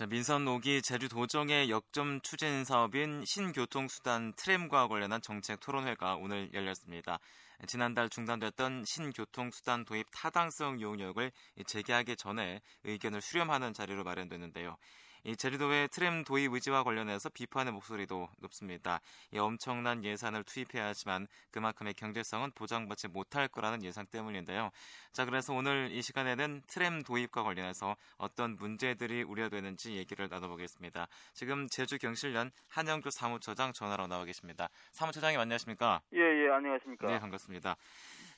자, 민선 오기 제주도정의 역점 추진 사업인 신교통수단 트램과 관련한 정책 토론회가 오늘 열렸습니다. 지난달 중단됐던 신교통수단 도입 타당성 용역을 재개하기 전에 의견을 수렴하는 자리로 마련됐는데요. 이 제주도의 트램 도입 의지와 관련해서 비판의 목소리도 높습니다. 이 엄청난 예산을 투입해야 하지만 그만큼의 경제성은 보장받지 못할 거라는 예상 때문인데요. 자, 그래서 오늘 이 시간에는 트램 도입과 관련해서 어떤 문제들이 우려되는지 얘기를 나눠보겠습니다. 지금 제주 경실련 한영주 사무처장 전화로 나와 계십니다. 사무처장님 안녕하십니까? 예, 예, 안녕하십니까? 네, 반갑습니다.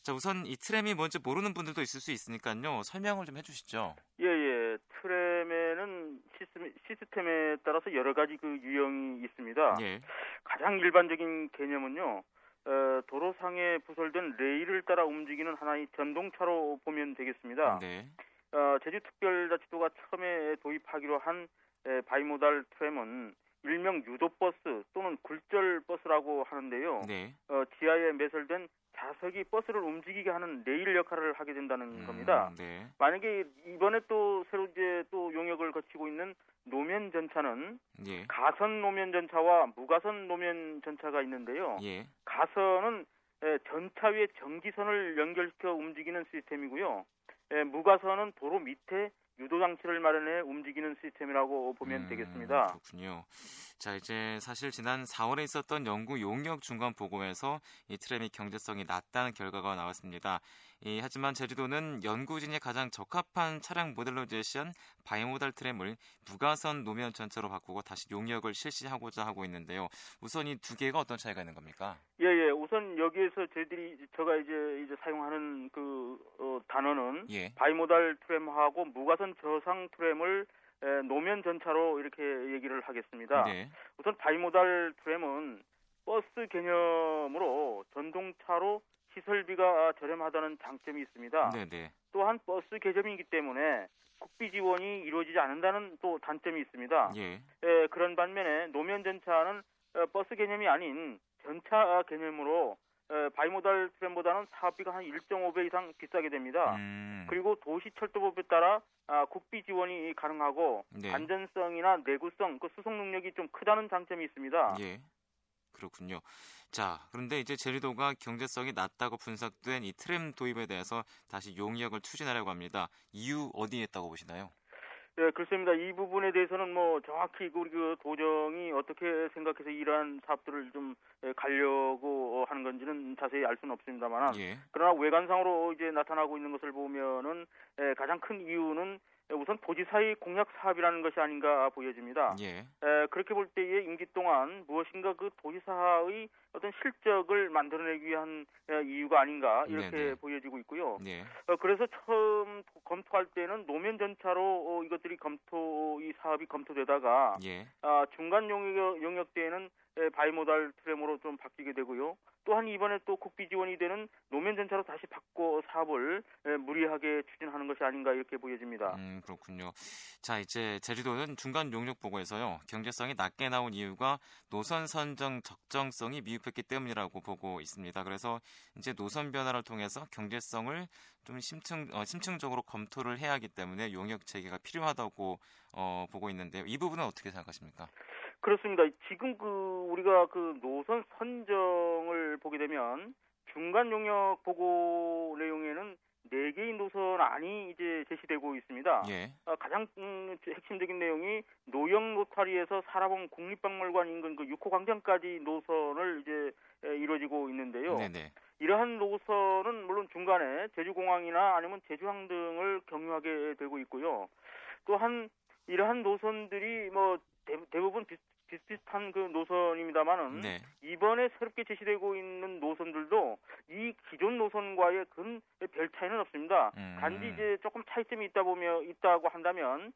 자, 우선 이 트램이 뭔지 모르는 분들도 있을 수 있으니까요. 설명을 좀 해주시죠. 예, 예. 트램 에는 시스템, 시스템에 따라서 여러 가지 그 유형이 있습니다. 예. 가장 일반적인 개념은요. 어, 도로상에 부설된 레일을 따라 움직이는 하나의 전동차로 보면 되겠습니다. 네. 어, 제주특별자치도가 처음에 도입하기로 한 에, bimodal 트램은 일명 유도버스 또는 굴절버스라고 하는데요. 네. 어, 지하에 매설된 자석이 버스를 움직이게 하는 레일 역할을 하게 된다는 음, 겁니다. 네. 만약에 이번에 또 새로 이제 또 용역을 거치고 있는 노면 전차는 예. 가선 노면 전차와 무가선 노면 전차가 있는데요. 예. 가선은 에, 전차 위에 전기선을 연결시켜 움직이는 시스템이고요. 에, 무가선은 도로 밑에 유도 장치를 마련해 움직이는 시스템이라고 보면 음, 되겠습니다. 그렇군요. 자, 이제 사실 지난 4월에 있었던 연구 용역 중간 보고에서 이 트램이 경제성이 낮다는 결과가 나왔습니다. 이, 하지만 제주도는 연구진이 가장 적합한 차량 모델로 제시한 bimodal 트램을 무가선 노면 전차로 바꾸고 다시 용역을 실시하고자 하고 있는데요. 우선 이 두 개가 어떤 차이가 있는 겁니까? 예, 예. 우선 여기에서 저희들이 제가 이제 이제 사용하는 그 어, 단어는 예. bimodal 트램하고 무가선 저상 트램을 에, 노면 전차로 이렇게 얘기를 하겠습니다. 네. 우선 bimodal 트램은 버스 개념으로 전동차로 시설비가 저렴하다는 장점이 있습니다. 네, 네. 또한 버스 개념이기 때문에 국비 지원이 이루어지지 않는다는 또 단점이 있습니다. 예. 에, 그런 반면에 노면 전차는 어, 버스 개념이 아닌 전차 개념으로 에, 바이모달 트램보다는 사업비가 한 1.5배 이상 비싸게 됩니다. 음. 그리고 도시철도법에 따라 아, 국비 지원이 가능하고 네. 안전성이나 내구성, 그 수송 능력이 좀 크다는 장점이 있습니다. 예. 그렇군요. 자, 그런데 이제 제주도가 경제성이 낮다고 분석된 이 트램 도입에 대해서 다시 용역을 추진하려고 합니다. 이유 어디에 있다고 보시나요? 예, 그렇습니다. 이 부분에 대해서는 뭐 정확히 우리 그 도정이 어떻게 생각해서 이러한 사업들을 좀 예, 가려고 어, 하는 건지는 자세히 알 수는 없습니다만 예. 그러나 외관상으로 이제 나타나고 있는 것을 보면은 에, 가장 큰 이유는 우선 도지사의 공약 사업이라는 것이 아닌가 보여집니다. 예. 에, 그렇게 볼 때의 임기 동안 무엇인가 그 도지사의 어떤 실적을 만들어내기 위한 에, 이유가 아닌가 이렇게 네네. 보여지고 있고요. 네. 어, 그래서 처음 검토할 때는 노면 전차로 어, 이것들이 검토 이 사업이 검토되다가 예. 아, 중간 용역, 용역 때에는 에, 바이모달 트램으로 좀 바뀌게 되고요. 또한 이번에 또 국비 지원이 되는 노면 전차로 다시 바꿔 사업을 에, 무리하게 추진하는 것이 아닌가 이렇게 보여집니다. 음, 그렇군요. 자, 이제 제주도는 중간 용역 보고에서요. 경제성이 낮게 나온 이유가 노선 선정 적정성이 미흡했기 때문이라고 보고 있습니다. 그래서 이제 노선 변화를 통해서 경제성을 좀 심층 어, 심층적으로 검토를 해야 하기 때문에 용역 재개가 필요하다고 어, 보고 있는데요. 이 부분은 어떻게 생각하십니까? 그렇습니다. 지금 그 우리가 그 노선 선정을 보게 되면 중간 용역 보고 내용에는 네 개의 노선안이 이제 제시되고 있습니다. 예. 어, 가장 음, 핵심적인 내용이 노영 로타리에서 사라봉 국립박물관 인근 그 6호 광장까지 노선을 이제 에, 이루어지고 있는데요. 네네. 이러한 노선은 물론 중간에 제주공항이나 아니면 제주항 등을 경유하게 되고 있고요. 또한 이러한 노선들이 뭐 대, 대부분 비슷, 비슷 비슷한 그 노선입니다만은 네. 이번에 새롭게 제시되고 있는 노선들도 이 기존 노선과의 근별 차이는 없습니다. 음. 단지 이제 조금 차이점이 있다 보면 있다고 한다면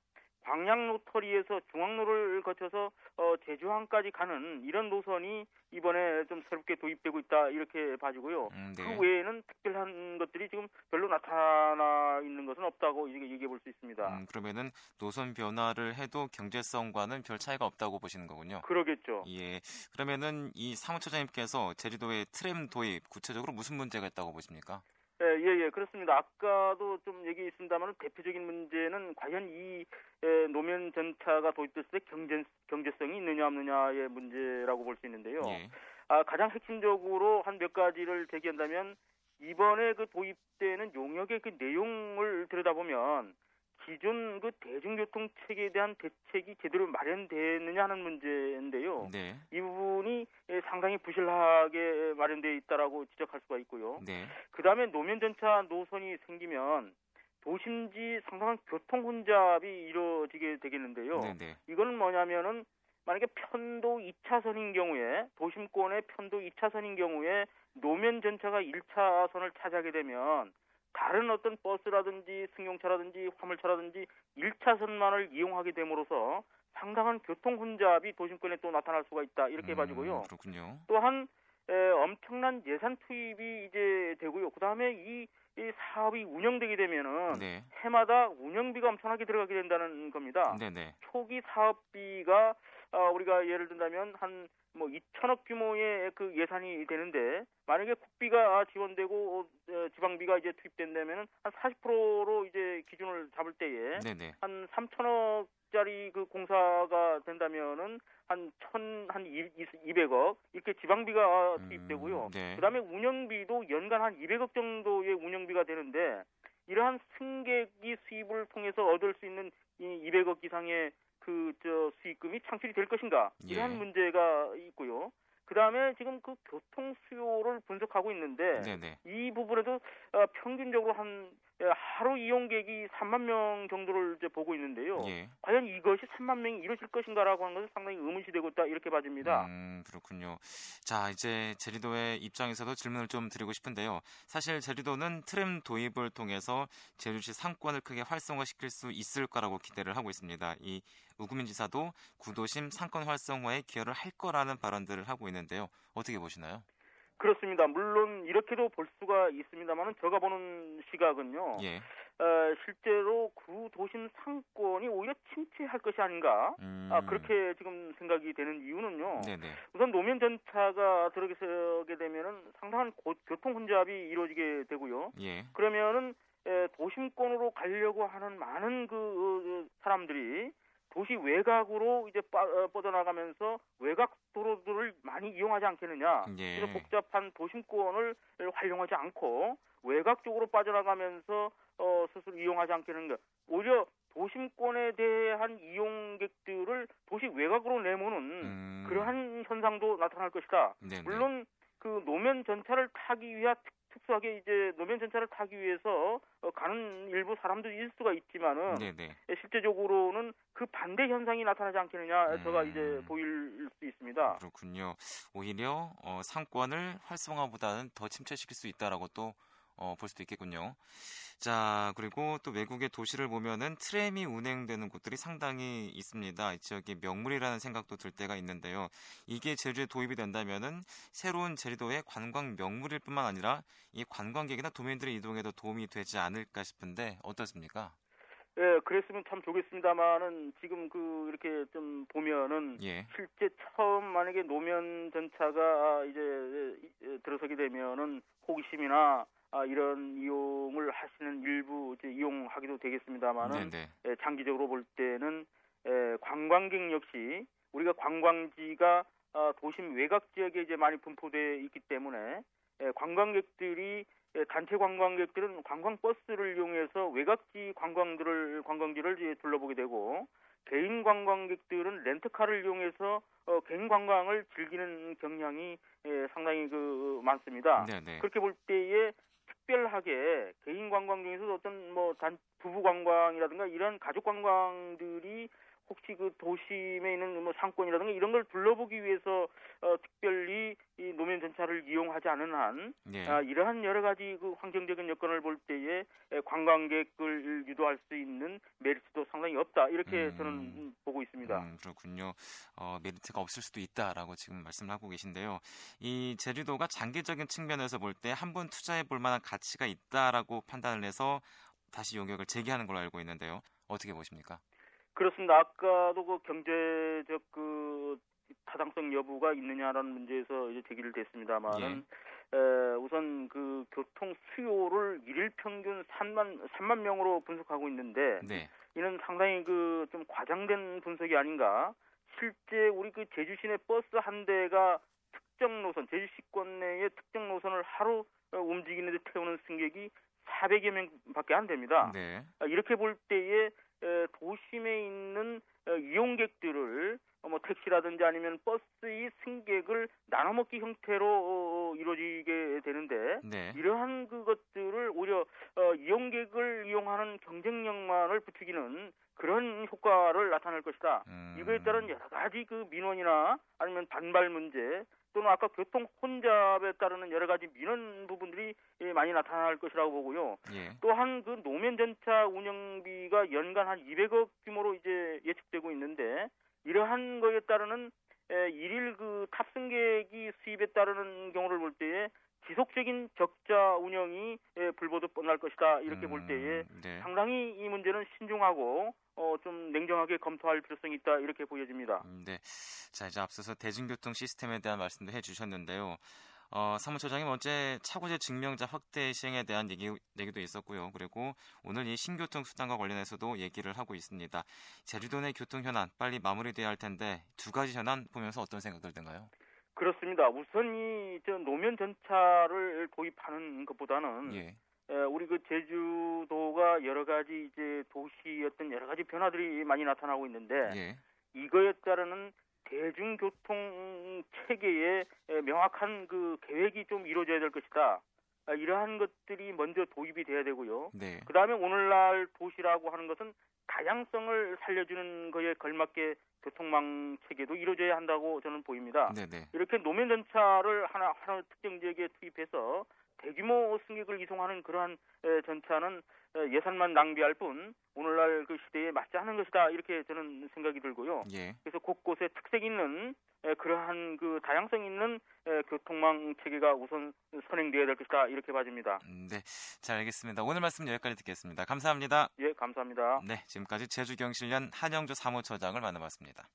광양 로터리에서 중앙로를 거쳐서 어, 제주항까지 가는 이런 노선이 이번에 좀 새롭게 도입되고 있다 이렇게 봐지고요. 음, 네. 그 외에는 특별한 것들이 지금 별로 나타나 있는 것은 없다고 얘기해 볼 수 있습니다. 음, 그러면은 노선 변화를 해도 경제성과는 별 차이가 없다고 보시는 거군요. 그러겠죠. 예. 그러면은 이 사무처장님께서 제주도의 트램 도입 구체적으로 무슨 문제가 있다고 보십니까? 예, 예, 예, 그렇습니다. 아까도 좀 얘기했습니다만 대표적인 문제는 과연 이 예, 노면 전차가 도입됐을 때 경제, 경제성이 있느냐 없느냐의 문제라고 볼 수 있는데요. 예. 아, 가장 핵심적으로 한 몇 가지를 제기한다면 이번에 그 도입되는 용역의 그 내용을 들여다보면 기존 그 대중교통 체계에 대한 대책이 제대로 마련됐느냐 하는 문제인데요. 네. 이 부분이 예, 상당히 부실하게 마련되어 있다라고 지적할 수가 있고요. 네. 그 다음에 노면 전차 노선이 생기면 도심지 상당한 교통 혼잡이 이루어지게 되겠는데요. 네, 네. 이거는 뭐냐면은 만약에 편도 2차선인 경우에 도심권의 편도 2차선인 경우에 노면 전차가 1차선을 차지하게 되면 다른 어떤 버스라든지 승용차라든지 화물차라든지 1차선만을 이용하게 됨으로써 상당한 교통 혼잡이 도심권에 또 나타날 수가 있다 이렇게 음, 봐지고요. 그렇군요. 또한 에, 엄청난 예산 투입이 이제 되고요. 그 다음에 이, 이 사업이 운영되게 되면은 네. 해마다 운영비가 엄청나게 들어가게 된다는 겁니다. 네, 네. 초기 사업비가 어, 우리가 예를 든다면 한 뭐 2천억 규모의 그 예산이 되는데 만약에 국비가 지원되고 어, 지방비가 이제 투입된다면은 한 40%로 이제 기준을 잡을 때에 네, 네. 한 3천억짜리 그 공사가 된다면은 한 천, 한 200억 이렇게 지방비가 투입되고요. 음, 네. 그 다음에 운영비도 연간 한 200억 정도의 운영비가 되는데 이러한 승객이 수입을 통해서 얻을 수 있는 이 200억 이상의 그 저 수익금이 창출이 될 것인가 이러한 예. 문제가 있고요. 그 다음에 지금 그 교통 수요를 분석하고 있는데 네, 네. 이 부분에도 어, 평균적으로 한 예, 하루 이용객이 3만 명 정도를 이제 보고 있는데요. 예. 과연 이것이 3만 명이 이루어질 것인가라고 하는 것은 상당히 의문시 되고 있다 이렇게 봐집니다. 음, 그렇군요. 자, 이제 제주도의 입장에서도 질문을 좀 드리고 싶은데요. 사실 제주도는 트램 도입을 통해서 제주시 상권을 크게 활성화시킬 수 있을 거라고 기대를 하고 있습니다. 이 우구민 지사도 구도심 상권 활성화에 기여를 할 거라는 발언들을 하고 있는데요. 어떻게 보시나요? 그렇습니다. 물론 이렇게도 볼 수가 있습니다만은 제가 보는 시각은요. 예. 어, 실제로 구 도심 상권이 오히려 침체할 것이 아닌가. 음, 아, 그렇게 지금 생각이 되는 이유는요. 네네. 우선 노면 전차가 들어서게 되면은 상당한 고- 교통 혼잡이 이루어지게 되고요. 예. 그러면은 에, 도심권으로 가려고 하는 많은 그 어, 사람들이 도시 외곽으로 이제 빠, 어, 뻗어나가면서 외곽 도로들을 많이 이용하지 않겠느냐. 예. 그래서 복잡한 도심권을 활용하지 않고 외곽 쪽으로 빠져나가면서 어, 스스로 이용하지 않겠는가. 오히려 도심권에 대한 이용객들을 도시 외곽으로 내모는 음, 그러한 현상도 나타날 것이다. 네네. 물론 그 노면 전차를 타기 위한 특- 특수하게 이제 노면 전차를 타기 위해서 어, 가는 일부 사람도 있을 수가 있지만은 네네. 실제적으로는 그 반대 현상이 나타나지 않겠느냐 제가 음. 이제 보일 수 있습니다. 그렇군요. 오히려 어, 상권을 활성화보다는 더 침체시킬 수 있다라고 또 어, 볼 수도 있겠군요. 자, 그리고 또 외국의 도시를 보면은 트램이 운행되는 곳들이 상당히 있습니다. 이 지역의 명물이라는 생각도 들 때가 있는데요. 이게 제주에 도입이 된다면은 새로운 제주도의 관광 명물일 뿐만 아니라 이 관광객이나 도민들의 이동에도 도움이 되지 않을까 싶은데 어떻습니까? 예, 그랬으면 참 좋겠습니다만은 지금 그 이렇게 좀 보면은 예. 실제 처음 만약에 노면 전차가 이제 에, 들어서게 되면은 호기심이나 아, 이런 이용을 하시는 일부 이제 이용하기도 되겠습니다만은 네네. 에, 장기적으로 볼 때는 에, 관광객 역시 우리가 관광지가 아, 도심 외곽 지역에 이제 많이 분포되어 있기 때문에 에, 관광객들이 에, 단체 관광객들은 관광 버스를 이용해서 외곽지 관광들을 관광지를 이제 둘러보게 되고 개인 관광객들은 렌트카를 이용해서 어, 개인 관광을 즐기는 경향이 에, 상당히 그 많습니다. 네네. 그렇게 볼 때에 특별하게 개인 관광 중에서도 어떤 뭐 단 부부 관광이라든가 이런 가족 관광들이 혹시 그 도심에 있는 뭐 상권이라든가 이런 걸 둘러보기 위해서 어, 특별히 이 노면 전차를 이용하지 않은 한 예. 아, 이러한 여러 가지 그 환경적인 여건을 볼 때에 에, 관광객을 유도할 수 있는 메리트도 상당히 없다 이렇게 음. 저는 보고 있습니다. 음, 그렇군요. 어, 메리트가 없을 수도 있다라고 지금 말씀을 하고 계신데요. 이 제주도가 장기적인 측면에서 볼 때 한 번 투자해 볼 만한 가치가 있다라고 판단을 해서 다시 용역을 재개하는 걸로 알고 있는데요. 어떻게 보십니까? 그렇습니다. 아까도 그 경제적 그 타당성 여부가 있느냐라는 문제에서 이제 제기를 됐습니다만은 우선 그 교통 수요를 일일 평균 3만 3만 명으로 분석하고 있는데 네. 이는 상당히 그 좀 과장된 분석이 아닌가. 실제 우리 그 제주 시내 버스 한 대가 특정 노선 제주시권 내의 특정 노선을 하루 어, 움직이는데 태우는 승객이 400여 명밖에 안 됩니다. 네. 아, 이렇게 볼 때에 도심에 있는 어, 이용객들을 어, 뭐 택시라든지 아니면 버스의 승객을 나눠 먹기 형태로 이루어지게 되는데 네. 이러한 그것들을 오히려 이용객을 이용하는 경쟁력만을 부추기는 그런 효과를 나타낼 것이다. 음... 이거에 따른 여러 가지 그 민원이나 아니면 반발 문제 또는 아까 교통 혼잡에 따르는 여러 가지 민원 부분들이 예, 많이 나타날 것이라고 보고요. 예. 또한 그 노면 전차 운영비가 연간 한 200억 규모로 이제 예측되고 있는데 이러한 거에 따르는 일일 그 탑승객이 수입에 따르는 경우를 볼 때에 지속적인 적자 운영이 불보듯 뻔할 것이다 이렇게 음, 볼 때에 네. 상당히 이 문제는 신중하고 어, 좀 냉정하게 검토할 필요성이 있다 이렇게 보여집니다. 음, 네. 자 이제 앞서서 대중교통 시스템에 대한 말씀도 해주셨는데요. 어, 사무처장님 어제 차고제 증명자 확대 시행에 대한 얘기, 얘기도 있었고요. 그리고 오늘 이 신교통 수단과 관련해서도 얘기를 하고 있습니다. 제주도 내 교통 현안 빨리 마무리돼야 할 텐데 두 가지 현안 보면서 어떤 생각들 드나요? 그렇습니다. 우선 이저 노면 전차를 도입하는 것보다는 예. 에, 우리 그 제주도가 여러 가지 이제 도시였던 여러 가지 변화들이 많이 나타나고 있는데 예. 이거에 따르는 대중교통 체계에 명확한 그 계획이 좀 이루어져야 될 것이다. 아, 이러한 것들이 먼저 도입이 돼야 되고요. 네. 그 다음에 오늘날 도시라고 하는 것은 다양성을 살려주는 거에 걸맞게 교통망 체계도 이루어져야 한다고 저는 보입니다. 네네. 이렇게 노면 전차를 하나 하나 특정 지역에 투입해서 대규모 승객을 이송하는 그러한 전차는 예산만 낭비할 뿐 오늘날 그 시대에 맞지 않은 것이다 이렇게 저는 생각이 들고요. 예. 그래서 곳곳에 특색 있는 그러한 그 다양성 있는 교통망 체계가 우선 선행되어야 될 것이다 이렇게 봐집니다. 음, 네, 잘 알겠습니다. 오늘 말씀 여기까지 듣겠습니다. 감사합니다. 예, 감사합니다. 네, 지금까지 제주경실련 한영주 사무처장을 만나봤습니다.